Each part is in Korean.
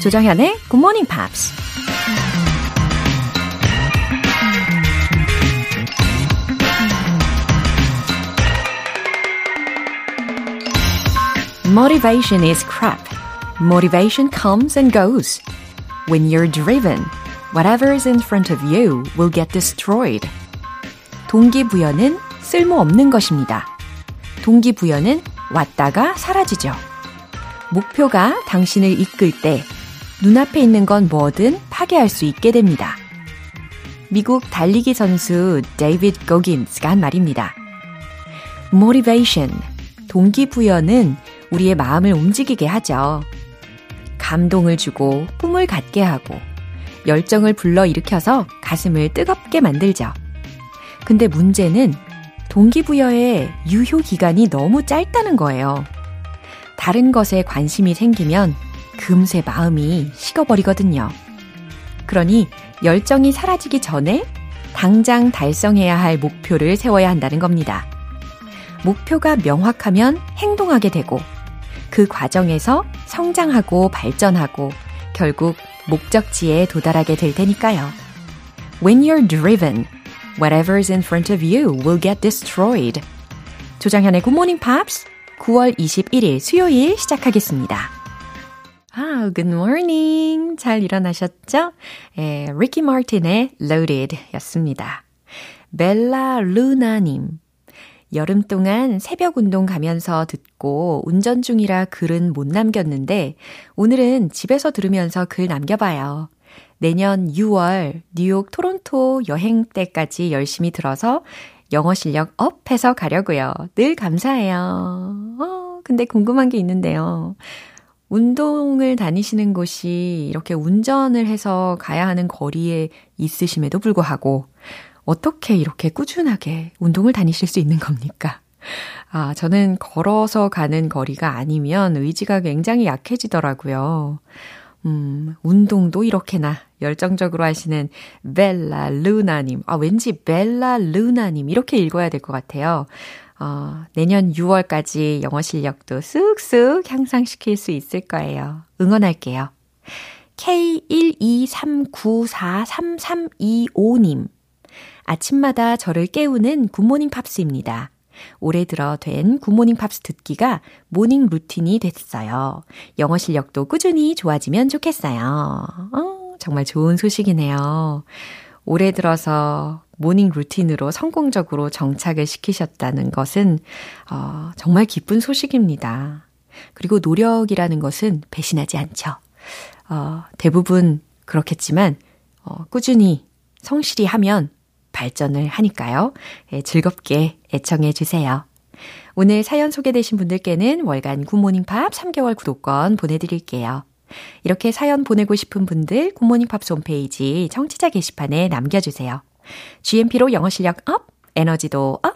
조정현의 Good Morning Pops. Motivation is crap. Motivation comes and goes. When you're driven, whatever is in front of you will get destroyed. 동기부여는 쓸모없는 것입니다. 동기부여는 왔다가 사라지죠. 목표가 당신을 이끌 때 눈앞에 있는 건 뭐든 파괴할 수 있게 됩니다. 미국 달리기 선수 데이비드 고긴스가 한 말입니다. motivation, 동기부여는 우리의 마음을 움직이게 하죠. 감동을 주고 꿈을 갖게 하고 열정을 불러일으켜서 가슴을 뜨겁게 만들죠. 근데 문제는 동기부여의 유효 기간이 너무 짧다는 거예요. 다른 것에 관심이 생기면 금세 마음이 식어버리거든요. 그러니 열정이 사라지기 전에 당장 달성해야 할 목표를 세워야 한다는 겁니다. 목표가 명확하면 행동하게 되고 그 과정에서 성장하고 발전하고 결국 목적지에 도달하게 될 테니까요. When you're driven, whatever is in front of you will get destroyed. 조장현의 Good Morning Pops 9월 21일 수요일 시작하겠습니다. 아, good morning. 잘 일어나셨죠? 예, 리키 마틴의 Loaded 였습니다. 벨라 루나님. 여름 동안 새벽 운동 가면서 듣고 운전 중이라 글은 못 남겼는데 오늘은 집에서 들으면서 글 남겨봐요. 내년 6월 뉴욕 토론토 여행 때까지 열심히 들어서 영어 실력 업 해서 가려고요. 늘 감사해요. 어, 근데 궁금한 게 있는데요. 운동을 다니시는 곳이 이렇게 운전을 해서 가야 하는 거리에 있으심에도 불구하고 어떻게 이렇게 꾸준하게 운동을 다니실 수 있는 겁니까? 아, 저는 걸어서 가는 거리가 아니면 의지가 굉장히 약해지더라고요. 음, 운동도 이렇게나 열정적으로 하시는 벨라 루나님. 아, 왠지 벨라 루나님 이렇게 읽어야 될 것 같아요. 어, 내년 6월까지 영어 실력도 쑥쑥 향상시킬 수 있을 거예요. 응원할게요. K123943325님. 아침마다 저를 깨우는 굿모닝 팝스입니다. 올해 들어 된 굿모닝 팝스 듣기가 morning routine이 됐어요. 영어 실력도 꾸준히 좋아지면 좋겠어요. 어, 정말 좋은 소식이네요. 올해 들어서 morning routine으로 성공적으로 정착을 시키셨다는 것은 어, 정말 기쁜 소식입니다. 그리고 노력이라는 것은 배신하지 않죠. 어, 대부분 그렇겠지만 어, 꾸준히 성실히 하면 발전을 하니까요. 예, 즐겁게 애청해 주세요. 오늘 사연 소개되신 분들께는 월간 굿모닝 팝스 3개월 구독권 보내드릴게요. 이렇게 사연 보내고 싶은 분들 굿모닝 팝스 홈페이지 청취자 게시판에 남겨주세요. GMP로 영어 실력 up, 에너지도 up,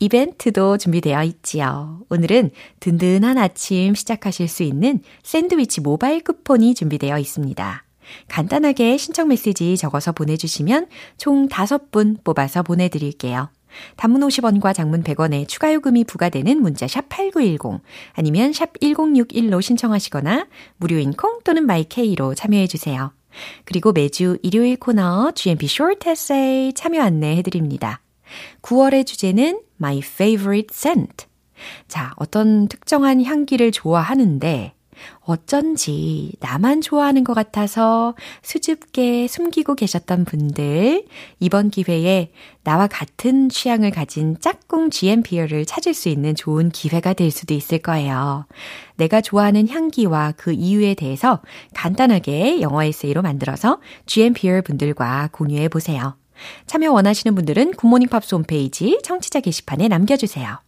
이벤트도 준비되어 있지요. 오늘은 든든한 아침 시작하실 수 있는 샌드위치 모바일 쿠폰이 준비되어 있습니다. 간단하게 신청 메시지 적어서 보내주시면 총 5분 뽑아서 보내드릴게요. 단문 50원과 장문 100원의 추가 요금이 부과되는 문자 샵 8910 아니면 샵 1061로 신청하시거나 무료인 콩 또는 마이케이로 참여해 주세요. 그리고 매주 일요일 코너 GMP Short Essay 참여 안내해 드립니다. 9월의 주제는 My Favorite Scent. 자, 어떤 특정한 향기를 좋아하는데 어쩐지 나만 좋아하는 것 같아서 수줍게 숨기고 계셨던 분들, 이번 기회에 나와 같은 취향을 가진 짝꿍 GMP를 찾을 수 있는 좋은 기회가 될 수도 있을 거예요. 내가 좋아하는 향기와 그 이유에 대해서 간단하게 영어 에세이로 만들어서 GMP 분들과 공유해 보세요. 참여 원하시는 분들은 굿모닝 팝스 홈페이지 청취자 게시판에 남겨주세요.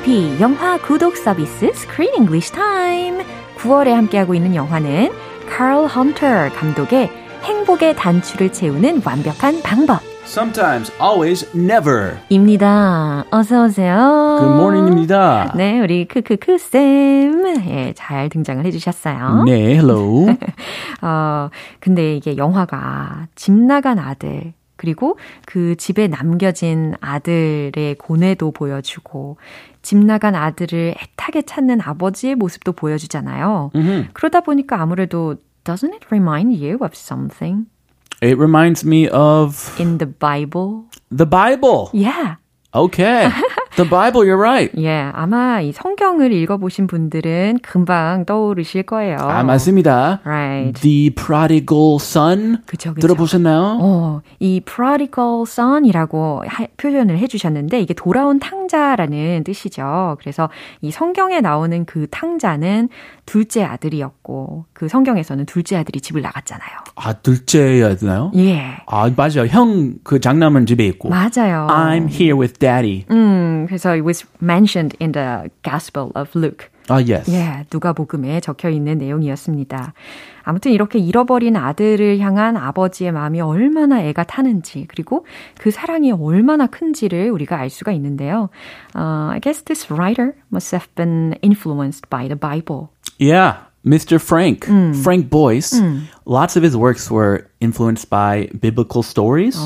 GMP 영화 구독 서비스 Screen English Time. 9월에 함께하고 있는 영화는 Carl Hunter 감독의 행복의 단추를 채우는 완벽한 방법. Sometimes, always, never. 입니다. 어서 오세요. Good morning입니다. 네, 우리 크크크 쌤, 예, 잘 등장을 해주셨어요. 네, hello. 어, 근데 이게 영화가 집 나간 아들, 그리고 그 집에 남겨진 아들의 고뇌도 보여주고, 집 나간 아들을 애타게 찾는 아버지의 모습도 보여주잖아요. 그러다 보니까 아무래도 doesn't it remind you of something It reminds me of in the Bible? the Bible. Yeah. Okay. The Bible, you're right. 예, 아마 이 성경을 읽어보신 분들은 금방 떠오르실 거예요. 아, 맞습니다. Right. The prodigal son. 그쵸, 그쵸. 들어보셨나요? 어, 이 prodigal son이라고 하, 표현을 해주셨는데 이게 돌아온 탕자라는 뜻이죠. 그래서 이 성경에 나오는 그 탕자는 둘째 아들이었고 그 성경에서는 둘째 아들이 집을 나갔잖아요. 아, 둘째야 되나요? 예, 아, 맞아요. 형 그 장남은 집에 있고. 맞아요. I'm here with daddy. 음, 그래서 it was mentioned in the Gospel of Luke. 아, yes. 예, 누가복음에 적혀 있는 내용이었습니다. 아무튼 이렇게 잃어버린 아들을 향한 아버지의 마음이 얼마나 애가 타는지, 그리고 그 사랑이 얼마나 큰지를 우리가 알 수가 있는데요. Uh, I guess this writer must have been influenced by the Bible. Yeah, Mr. Frank, Frank Boyce. Lots of his works were influenced by biblical stories,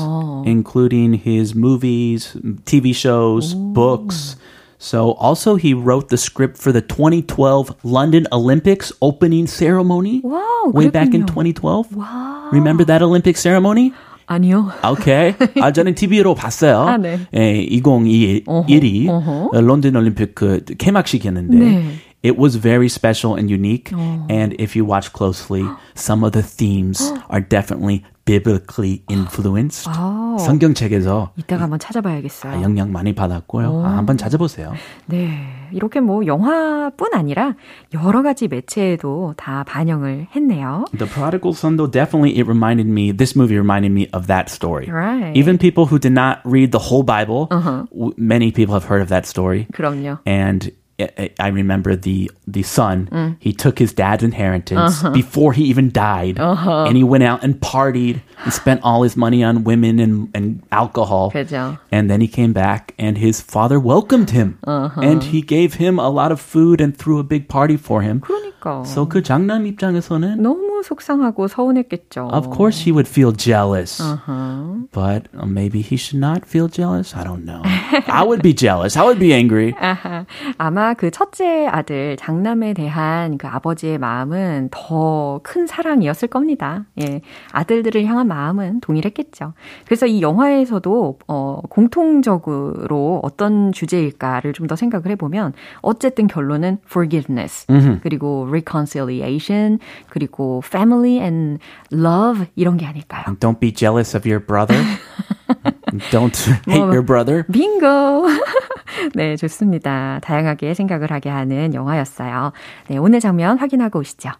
including his movies, TV shows, books. So also he wrote the script for the 2012 London Olympics opening ceremony. 와우, way back in 그랬군요. 2012. Remember that Olympic ceremony? 아니요. 오케이. 아, 저는 TV로 봤어요. 아, 네. 예, 2021이 어허. 런던 올림픽 그 개막식이었는데 네. it was very special and unique. And if you watch closely, some of the themes are definitely biblically influenced. 아. 성경책에서 이따가 한번 찾아봐야겠어요. 아, 영향 많이 받았고요. 아, 한번 찾아보세요. 네. 이렇게 뭐 영화뿐 아니라 여러 가지 매체에도 다 반영을 했네요. The Prodigal Son, though, definitely it reminded me. This movie reminded me of that story. Right. Even people who did not read the whole Bible, w- many people have heard of that story. 그럼요. and I I remember the the son. Mm. He took his dad's inheritance Uh-huh. before he even died, and he went out and partied and spent all his money on women and and alcohol. 그죠. And then he came back, and his father welcomed him, Uh-huh. and he gave him a lot of food and threw a big party for him. 그러니까. So 그 장남 입장에서는 너무 속상하고 서운했겠죠. of course he would feel jealous, Uh-huh. but uh, maybe he should not feel jealous. I don't know. I would be jealous. I would be angry. 아하, 아마 그 첫째 아들 장남에 대한 그 아버지의 마음은 더 큰 사랑이었을 겁니다. 예, 아들들을 향한 마음은 동일했겠죠. 그래서 이 영화에서도 어, 공통적으로 어떤 주제일까를 좀 더 생각을 해보면 어쨌든 결론은 forgiveness 그리고 reconciliation 그리고 family and love 이런 게 아닐까요? Don't be jealous of your brother. Don't hate your brother. 빙고! 네, 좋습니다. 다양하게 생각을 하게 하는 영화였어요. 네, 오늘 장면 확인하고 오시죠.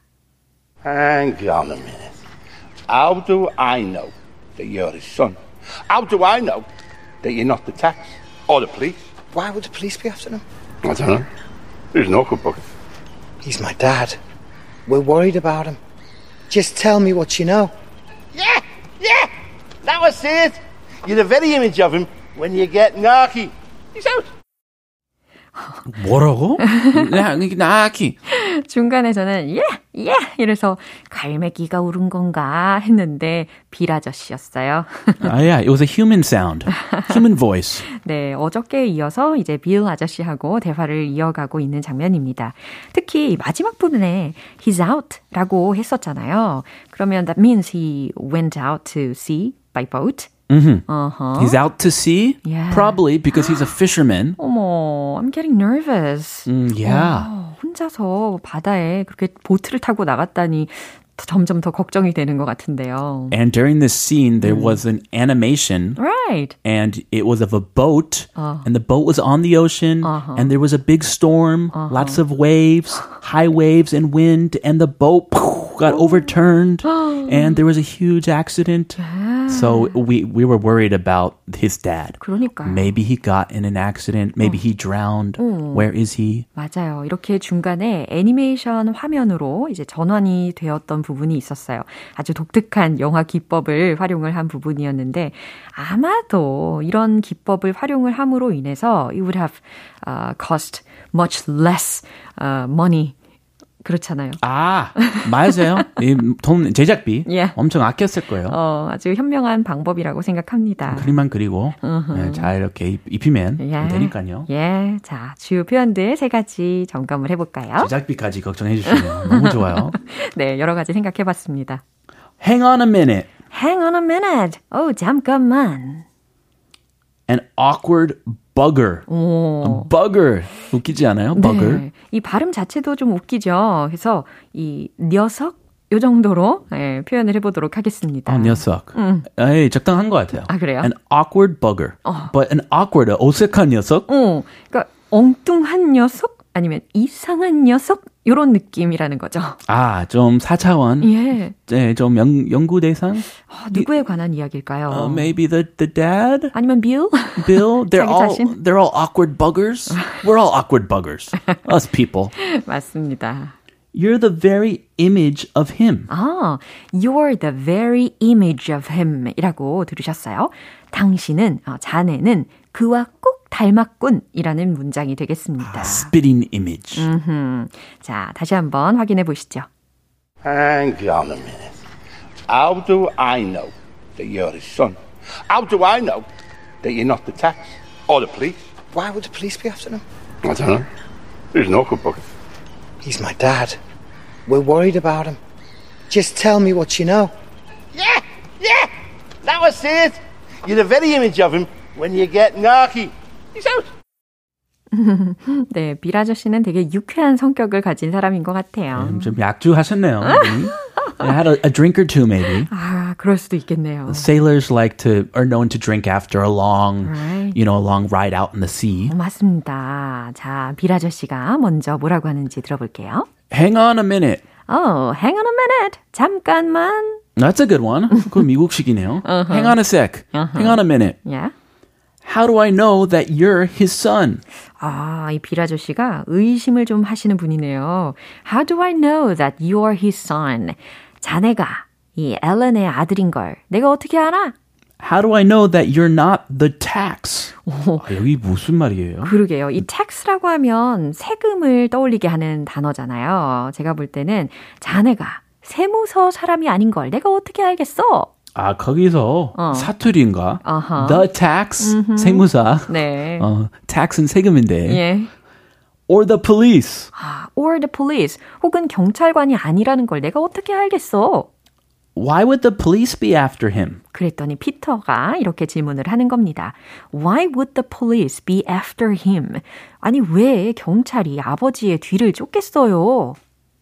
Hang on a minute. How do I know that you're his son? How do I know that you're not the tax or the police? Why would the police be after him? I don't know. There's no good book. He's my dad. We're worried about him. Just tell me what you know. Yeah, yeah. Now I see it. You're the very image of him when you get narky. He's out. 뭐라고? 나, 나키. 중간에서는 예! 예! 이래서 갈매기가 울은 건가 했는데 빌 아저씨였어요. Ah, yeah, it was a human sound, human voice. 네, 어저께 이어서 이제 빌 아저씨하고 대화를 이어가고 있는 장면입니다. 특히 마지막 부분에 he's out라고 했었잖아요. 그러면 that means he went out to sea by boat. 어허. He's out to sea, Yeah. probably because he's a fisherman. 어머, I'm getting nervous. Mm, yeah. 어, 혼자서 바다에 그렇게 보트를 타고 나갔다니 더- 점점 더 걱정이 되는 것 같은데요. And during this scene, there was an animation. Right. And it was of a boat, and the boat was on the ocean, and there was a big storm, lots of waves, high waves and wind, and the boat Got overturned and there was a huge accident. So we we were worried about his dad. 그러니까요. Maybe he got in an accident. Maybe he drowned. Where is he? 맞아요. 이렇게 중간에 애니메이션 화면으로 이제 전환이 되었던 부분이 있었어요. 아주 독특한 영화 기법을 활용을 한 부분이었는데 아마도 이런 기법을 활용을 함으로 인해서 it would have uh, cost much less uh, money. 그렇잖아요. 아, 맞아요. 이돈 제작비 예. 엄청 아꼈을 거예요. 어, 아주 현명한 방법이라고 생각합니다. 그림만 그리고 네, 잘 이렇게 입- 입히면 예. 되니까요. 예. 자, 주요 표현들 세 가지 점검을 해볼까요? 제작비까지 걱정해 주시면 너무 좋아요. 네, 여러 가지 생각해 봤습니다. Hang on a minute. Hang on a minute. 어, 잠깐만. An awkward bugger. 오. bugger. 웃기지 않아요? bugger. 네. 이 발음 자체도 좀 웃기죠. 그래서 이 녀석 요 정도로 예, 표현을 해보도록 하겠습니다. 어, 녀석. 에이, 적당한 것 같아요. 아, 그래요? An awkward bugger. But an awkward, 어색한 녀석? 어, 그러니까 엉뚱한 녀석 아니면 이상한 녀석 요런 느낌이라는 거죠. 아, 좀 4차원. 예. 네, 좀 연, 연구 대상? 어, 누구에 관한 이야기일까요? Uh, maybe the, the dad? 아니면 빌? Bill? They're all, 자신? they're all awkward buggers. We're all awkward buggers. Us people. 맞습니다. You're the very image of him. 아, you're the very image of him 이라고 들으셨어요. 당신은, 어, 자네는 그와 꼭 닮았군이라는 문장이 되겠습니다. Spitting image. 음흠. 자, 다시 한번 확인해 보시죠. Hang on a minute. How do I know that you're his son? How do I know that you're not the tax or the police? Why would the police be after him? I don't know. There's no good book. He's my dad. We're worried about him. Just tell me what you know. Yeah, yeah. Now I see it. You're the very image of him when you get narky. 네, 빌 아저씨는 되게 유쾌한 성격을 가진 사람인 것 같아요. 음, 좀 약주하셨네요. 음. I had a, a drink or two maybe. 아, 그럴 수도 있겠네요. Sailors like to are known to drink after a long, Right. you know, a long ride out in the sea. 어, 맞습니다. 자, 빌 아저씨가 먼저 뭐라고 하는지 들어볼게요. Hang on a minute. Oh, hang on a minute. 잠깐만. That's a good one. 그건 미국식이네요. Hang on a sec. Hang on a minute. Yeah. How do I know that you're his son? 아, 이 빌 아저씨가 의심을 좀 하시는 분이네요. How do I know that you're his son? 자네가 이 앨런의 아들인 걸 내가 어떻게 알아? How do I know that you're not the tax? 아, 여기 무슨 말이에요? 그러게요. 이 tax라고 하면 세금을 떠올리게 하는 단어잖아요. 제가 볼 때는 자네가 세무서 사람이 아닌 걸 내가 어떻게 알겠어? 아, 거기서 사투리인가? 어허. The tax, 세무사. 네. 어, tax은 세금인데. 예. Or the police. 아, or the police 혹은 경찰관이 아니라는 걸 내가 어떻게 알겠어? Why would the police be after him? 그랬더니 피터가 이렇게 질문을 하는 겁니다. Why would the police be after him? 아니 왜 경찰이 아버지의 뒤를 쫓겠어요?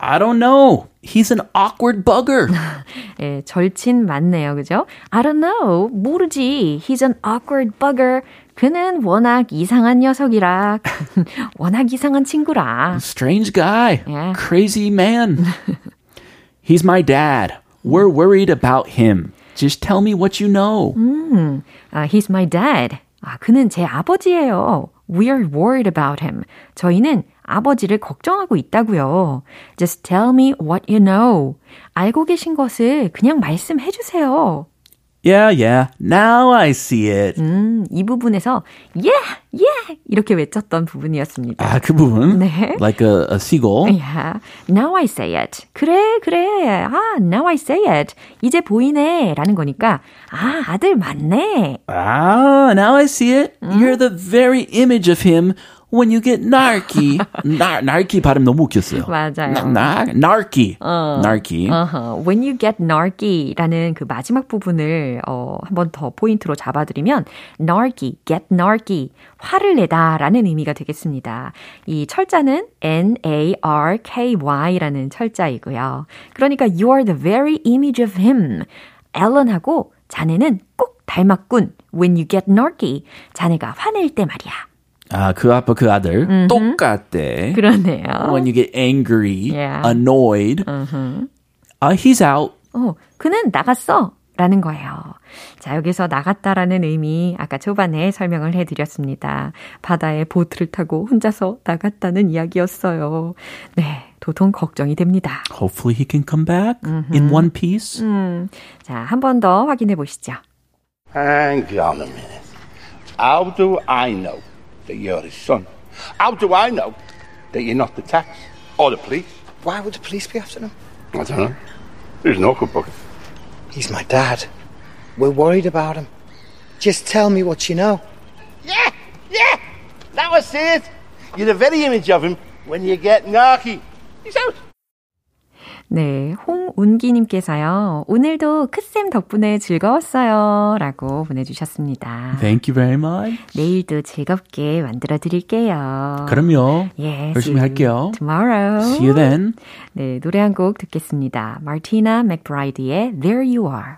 I don't know. He's an awkward bugger. 예, 절친 맞네요. 그죠? I don't know. 모르지. He's an awkward bugger. 그는 워낙 이상한 녀석이라. 워낙 이상한 친구라. Strange guy. Yeah. Crazy man. He's my dad. We're worried about him. Just tell me what you know. 아, he's my dad. 아, 그는 제 아버지예요. We're worried about him. 저희는 아버지를 걱정하고 있다고요. Just tell me what you know. 알고 계신 것을 그냥 말씀해 주세요. Yeah, yeah. Now I see it. 음, 이 부분에서 yeah, yeah 이렇게 외쳤던 부분이었습니다. 아, 그 부분. 네. Like a, a seagull. Yeah. Now I say it. 그래, 그래. 아, now I say it. 이제 보이네. 라는 거니까, 아, 아들 맞네. Ah, now I see it. You're the very image of him when you get narky. nar, narky 발음 너무 웃겼어요. 맞아요. 나, 나, narky. narky. 어허, when you get narky 라는 그 마지막 부분을 어, 한번 더 포인트로 잡아드리면 narky, get narky, 화를 내다 라는 의미가 되겠습니다. 이 철자는 N-A-R-K-Y라는 철자이고요. 그러니까 you are the very image of him. 앨런하고 자네는 꼭 닮았군. When you get narky. 자네가 화낼 때 말이야. 아, 그 아빠 그 아들 똑같대. 그러네요. When you get angry, Yeah. annoyed. Uh, he's out. 어, 그는 나갔어. 라는 거예요. 자, 여기서 나갔다라는 의미 아까 초반에 설명을 해드렸습니다. 바다에 보트를 타고 혼자서 나갔다는 이야기였어요. 네, 도통 걱정이 됩니다. Hopefully he can come back in one piece. 음, 자, 한 번 더 확인해 보시죠. Hang on a minute. How do I know that you're his son? How do I know that you're not the tax or the police? Why would the police be after him? I don't know. There's no good bucket. He's my dad. We're worried about him. Just tell me what you know. Yeah, yeah. that was it. You're the very image of him when you get narky. He's out. 네, 홍운기님께서요. 오늘도 크쌤 덕분에 즐거웠어요. 라고 보내주셨습니다. Thank you very much. 내일도 즐겁게 만들어 드릴게요. 그럼요. 예, 열심히 할게요. Tomorrow. See you then. 네, 노래 한 곡 듣겠습니다. 마티나 맥브라이드의 There You Are.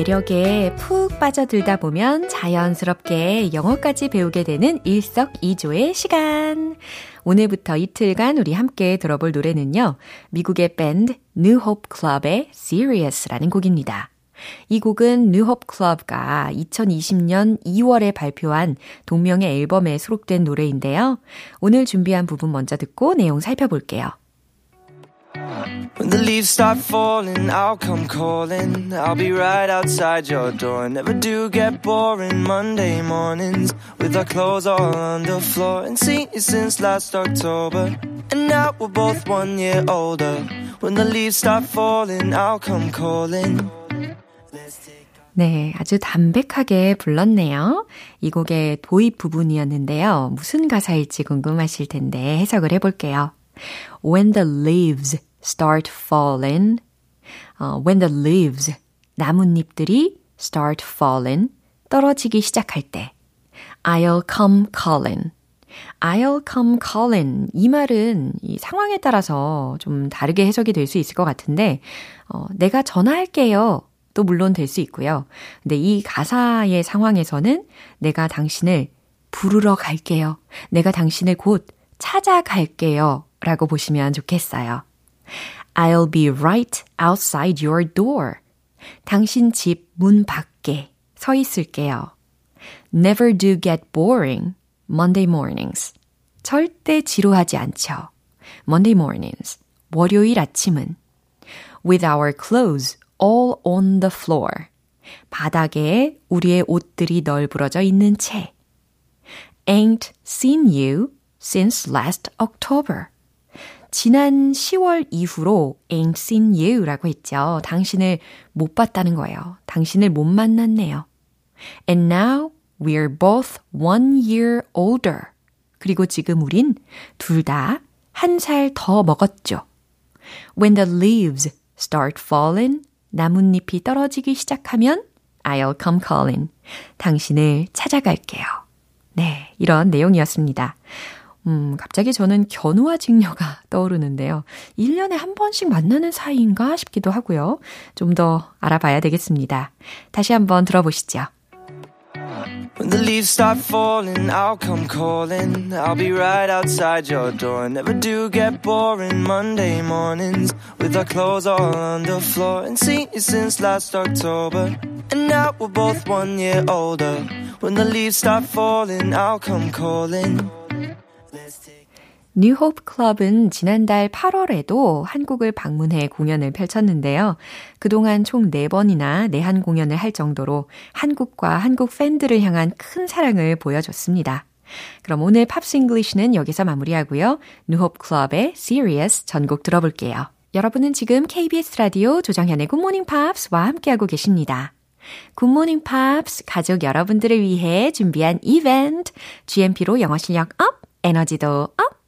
매력에 푹 빠져들다 보면 자연스럽게 영어까지 배우게 되는 일석이조의 시간. 오늘부터 이틀간 우리 함께 들어볼 노래는요. 미국의 밴드 New Hope Club의 Serious라는 곡입니다. 이 곡은 New Hope Club가 2020년 2월에 발표한 동명의 앨범에 수록된 노래인데요. 오늘 준비한 부분 먼저 듣고 내용 살펴볼게요. When the leaves start falling, I'll come calling. I'll be right outside your door. Never do get boring Monday mornings with our clothes all on the floor. And seen you since last October. And now we're both one year older. When the leaves start falling, I'll come calling. 네, 아주 담백하게 불렀네요. 이 곡의 도입 부분이었는데요. 무슨 가사일지 궁금하실 텐데 해석을 해볼게요. When the leaves start falling, 어, when the leaves, 나뭇잎들이 start falling, 떨어지기 시작할 때, I'll come calling. I'll come calling. 이 말은 이 상황에 따라서 좀 다르게 해석이 될 수 있을 것 같은데, 어, 내가 전화할게요. 또 물론 될 수 있고요. 근데 이 가사의 상황에서는 내가 당신을 부르러 갈게요. 내가 당신을 곧 찾아갈게요. 라고 보시면 좋겠어요. I'll be right outside your door. 당신 집 문 밖에 서 있을게요. Never do get boring. Monday mornings. 절대 지루하지 않죠. Monday mornings. 월요일 아침은. With our clothes all on the floor. 바닥에 우리의 옷들이 널브러져 있는 채. Ain't seen you since last October. 지난 10월 이후로 ain't seen you라고 했죠. 당신을 못 봤다는 거예요. 당신을 못 만났네요. And now we're both one year older. 그리고 지금 우린 둘 다 한 살 더 먹었죠. When the leaves start falling, 나뭇잎이 떨어지기 시작하면 I'll come calling. 당신을 찾아갈게요. 네, 이런 내용이었습니다. 음, 갑자기 저는 견우와 직녀가 떠오르는데요. 1년에 한 번씩 만나는 사이인가 싶기도 하고요. 좀 더 알아봐야 되겠습니다. 다시 한번 들어보시죠. When the leaves start falling, I'll come calling. I'll be right outside your door. Never do get boring Monday mornings with our clothes all on the floor. And seen you since last October. And now we're both one year older. When the leaves start falling, I'll come calling. New Hope Club은 지난달 8월에도 한국을 방문해 공연을 펼쳤는데요. 그동안 총 4번이나 내한 공연을 할 정도로 한국과 한국 팬들을 향한 큰 사랑을 보여줬습니다. 그럼 오늘 Pops English는 여기서 마무리하고요. New Hope Club의 Serious 전곡 들어볼게요. 여러분은 지금 KBS 라디오 조정현의 굿모닝 팝스와 함께하고 계십니다. 굿모닝 팝스 가족 여러분들을 위해 준비한 이벤트 GMP로 영어 실력 up, 에너지도 up.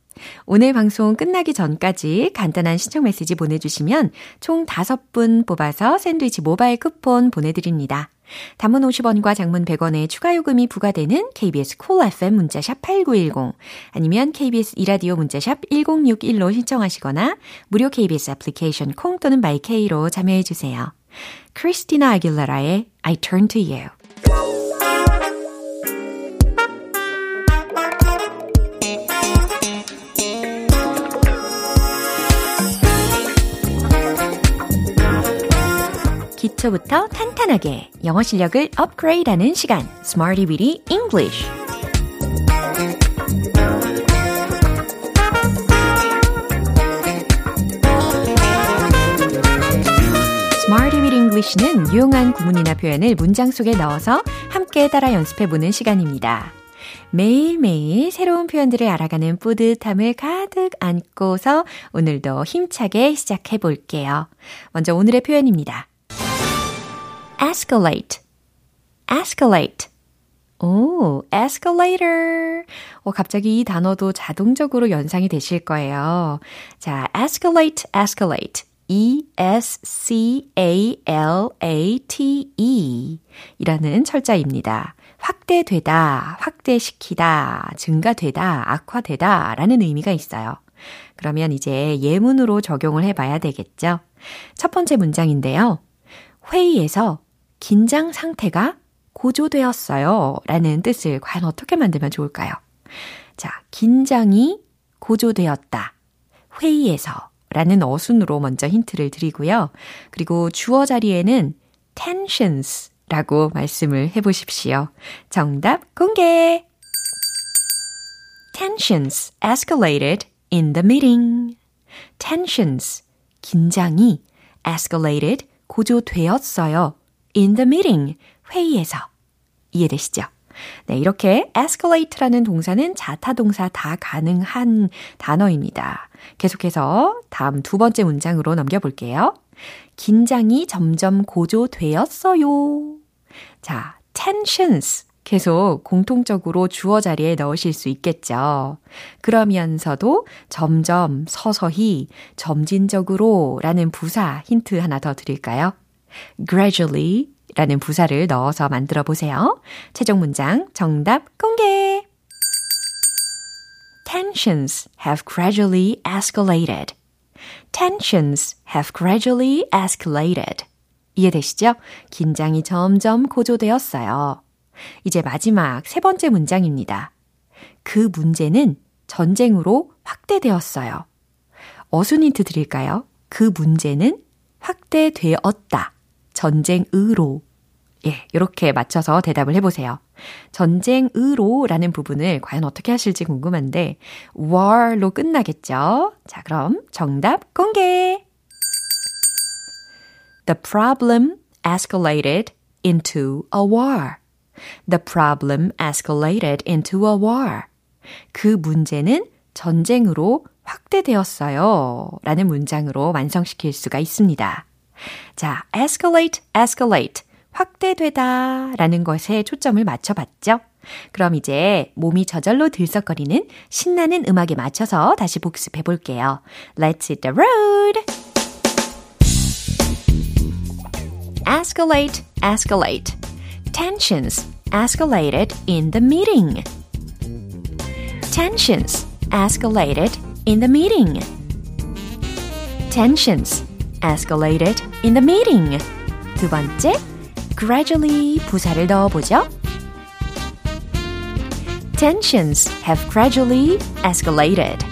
오늘 방송 끝나기 전까지 간단한 신청 메시지 보내주시면 총 5분 뽑아서 샌드위치 모바일 쿠폰 보내드립니다. 단문 50원과 장문 100원의 추가 요금이 부과되는 KBS Cool FM 문자샵 8910 아니면 KBS 이라디오 문자샵 1061로 신청하시거나 무료 KBS 애플리케이션 콩 또는 마이케이로 참여해 주세요. 크리스티나 아길라라의 I Turn to You 기초부터 탄탄하게 영어 실력을 업그레이드하는 시간 Smarty Weedy English English는 유용한 구문이나 표현을 문장 속에 넣어서 함께 따라 연습해 보는 시간입니다. 매일매일 새로운 표현들을 알아가는 뿌듯함을 가득 안고서 오늘도 힘차게 시작해 볼게요. 먼저 오늘의 표현입니다. Escalate, escalate. 오, escalator. 어, 갑자기 이 단어도 자동적으로 연상이 되실 거예요. 자, escalate, escalate. E-S-C-A-L-A-T-E 이라는 철자입니다. 확대되다, 확대시키다, 증가되다, 악화되다 라는 의미가 있어요. 그러면 이제 예문으로 적용을 해봐야 되겠죠? 첫 번째 문장인데요. 회의에서 긴장 상태가 고조되었어요. 라는 뜻을 과연 어떻게 만들면 좋을까요? 자, 긴장이 고조되었다. 회의에서 라는 어순으로 먼저 힌트를 드리고요. 그리고 주어 자리에는 tensions 라고 말씀을 해 보십시오. 정답 공개! Tensions escalated in the meeting. Tensions, 긴장이 escalated, 고조되었어요. In the meeting, 회의에서. 이해되시죠? 네, 이렇게 escalate라는 동사는 자타 동사 다 가능한 단어입니다. 계속해서 다음 두 번째 문장으로 넘겨볼게요. 긴장이 점점 고조되었어요. 자, tensions. 계속 공통적으로 주어 자리에 넣으실 수 있겠죠. 그러면서도 점점, 서서히, 점진적으로 라는 부사 힌트 하나 더 드릴까요? Gradually 라는 부사를 넣어서 만들어 보세요. 최종 문장 정답 공개! Tensions have gradually escalated. Tensions have gradually escalated. 이해되시죠? 긴장이 점점 고조되었어요. 이제 마지막 세 번째 문장입니다. 그 문제는 전쟁으로 확대되었어요. 어순 힌트 드릴까요? 그 문제는 확대되었다. 전쟁으로. 예, 이렇게 맞춰서 대답을 해보세요. 전쟁으로 라는 부분을 과연 어떻게 하실지 궁금한데, war로 끝나겠죠? 자, 그럼 정답 공개! The problem escalated into a war. The problem escalated into a war. 그 문제는 전쟁으로 확대되었어요. 라는 문장으로 완성시킬 수가 있습니다. 자, escalate, escalate. 확대되다 라는 것에 초점을 맞춰봤죠? 그럼 이제 몸이 저절로 들썩거리는 신나는 음악에 맞춰서 다시 복습해 볼게요. Let's hit the road! escalate, escalate. Tensions escalated in the meeting. Tensions escalated in the meeting. Tensions escalated in the meeting. 두 번째, gradually 부사를 넣어보죠. Tensions have gradually escalated.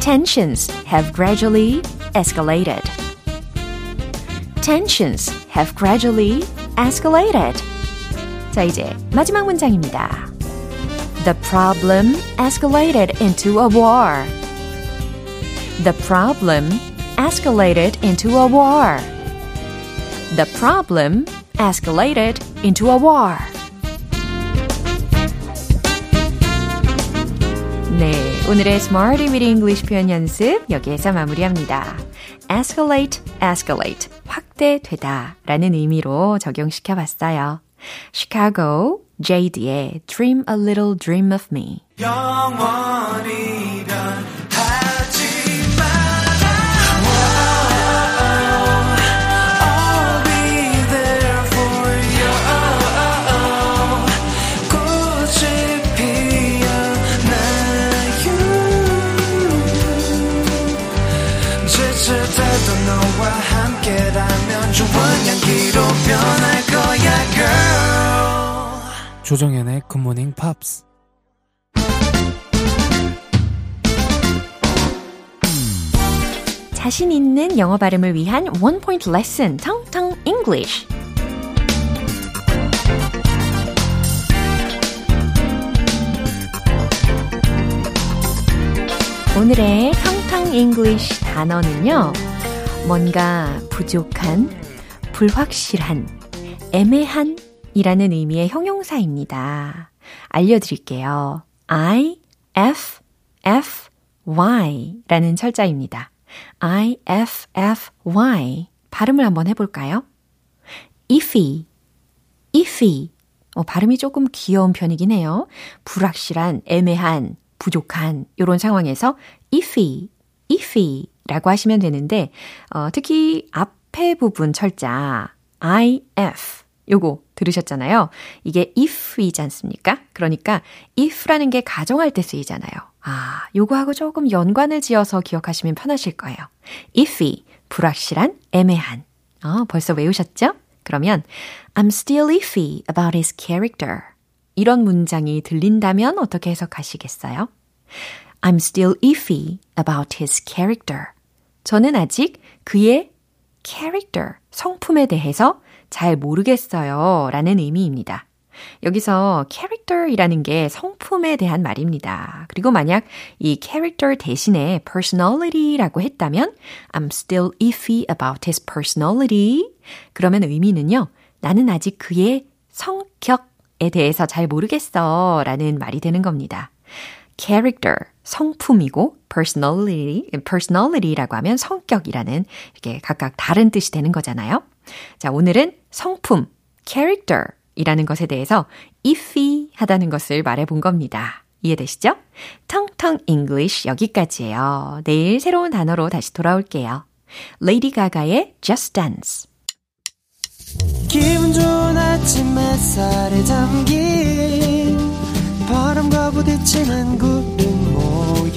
Tensions have gradually escalated. Tensions have gradually escalated. 자, 이제 마지막 문장입니다. The problem escalated into a war. The problem escalated into a war. The problem escalated into a war. 네, 오늘의 Smarty with English 표현 연습 여기에서 마무리합니다. escalate, escalate, 확대되다 라는 의미로 적용시켜 봤어요. Chicago, JD의 Dream a Little Dream of Me. 영원이란 너와 함께라면 좋은 향기로 변할 거야 girl 조정현의 굿모닝 팝스 자신 있는 영어 발음을 위한 원 포인트 레슨 텅텅 English. 오늘의 텅텅 English 단어는요. 뭔가 부족한, 불확실한, 애매한 이라는 의미의 형용사입니다. 알려드릴게요. I, F, F, Y 라는 철자입니다. I, F, F, Y. 발음을 한번 해볼까요? iffy, iffy. 어, 발음이 조금 귀여운 편이긴 해요. 불확실한, 애매한, 부족한, 이런 상황에서 iffy, iffy 라고 하시면 되는데, 어, 특히 앞에 부분 철자, IF. 요거 들으셨잖아요. 이게 if이지 않습니까? 그러니까 if라는 게 가정할 때 쓰이잖아요. 아, 요거하고 조금 연관을 지어서 기억하시면 편하실 거예요. iffy, 불확실한, 애매한. 어, 벌써 외우셨죠? 그러면 I'm still iffy about his character. 이런 문장이 들린다면 어떻게 해석하시겠어요? I'm still iffy about his character. 저는 아직 그의 character, 성품에 대해서 잘 모르겠어요. 라는 의미입니다. 여기서 character이라는 게 성품에 대한 말입니다. 그리고 만약 이 character 대신에 personality라고 했다면 I'm still iffy about his personality. 그러면 의미는요. 나는 아직 그의 성격에 대해서 잘 모르겠어. 라는 말이 되는 겁니다. character, 성품이고 personality, personality라고 하면 성격이라는 이렇게 각각 다른 뜻이 되는 거잖아요. 자, 오늘은 성품, character 이라는 것에 대해서 iffy 하다는 것을 말해 본 겁니다. 이해되시죠? 텅텅 English 여기까지예요. 내일 새로운 단어로 다시 돌아올게요. 레이디 가가의 Just Dance. 기분 좋은 아침 햇살에 담긴 바람과 부딪히는 구름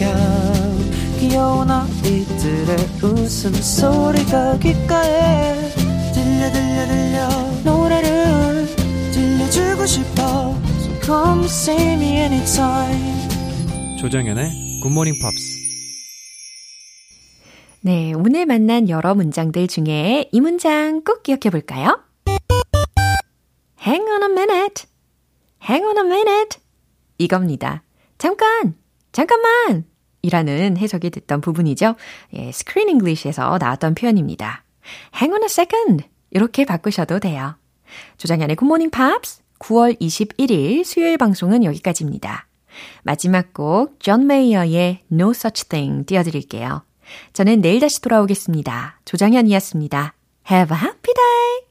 모양 귀여운 아이들의 웃음소리가 귓가에 들려 들려 들려 노래를 들려주고 싶어 So come see me anytime 조정연의 굿모닝 팝스 네, 오늘 만난 여러 문장들 중에 이 문장 꼭 기억해 볼까요? Hang on a minute. Hang on a minute. 이겁니다. 잠깐! 잠깐만! 이라는 해석이 됐던 부분이죠. 예, Screen English에서 나왔던 표현입니다. Hang on a second. 이렇게 바꾸셔도 돼요. 조정현의 굿모닝 팝스 9월 21일 수요일 방송은 여기까지입니다. 마지막 곡 존 메이어의 No Such Thing 띄워드릴게요. 저는 내일 다시 돌아오겠습니다. 조정현이었습니다. Have a happy day!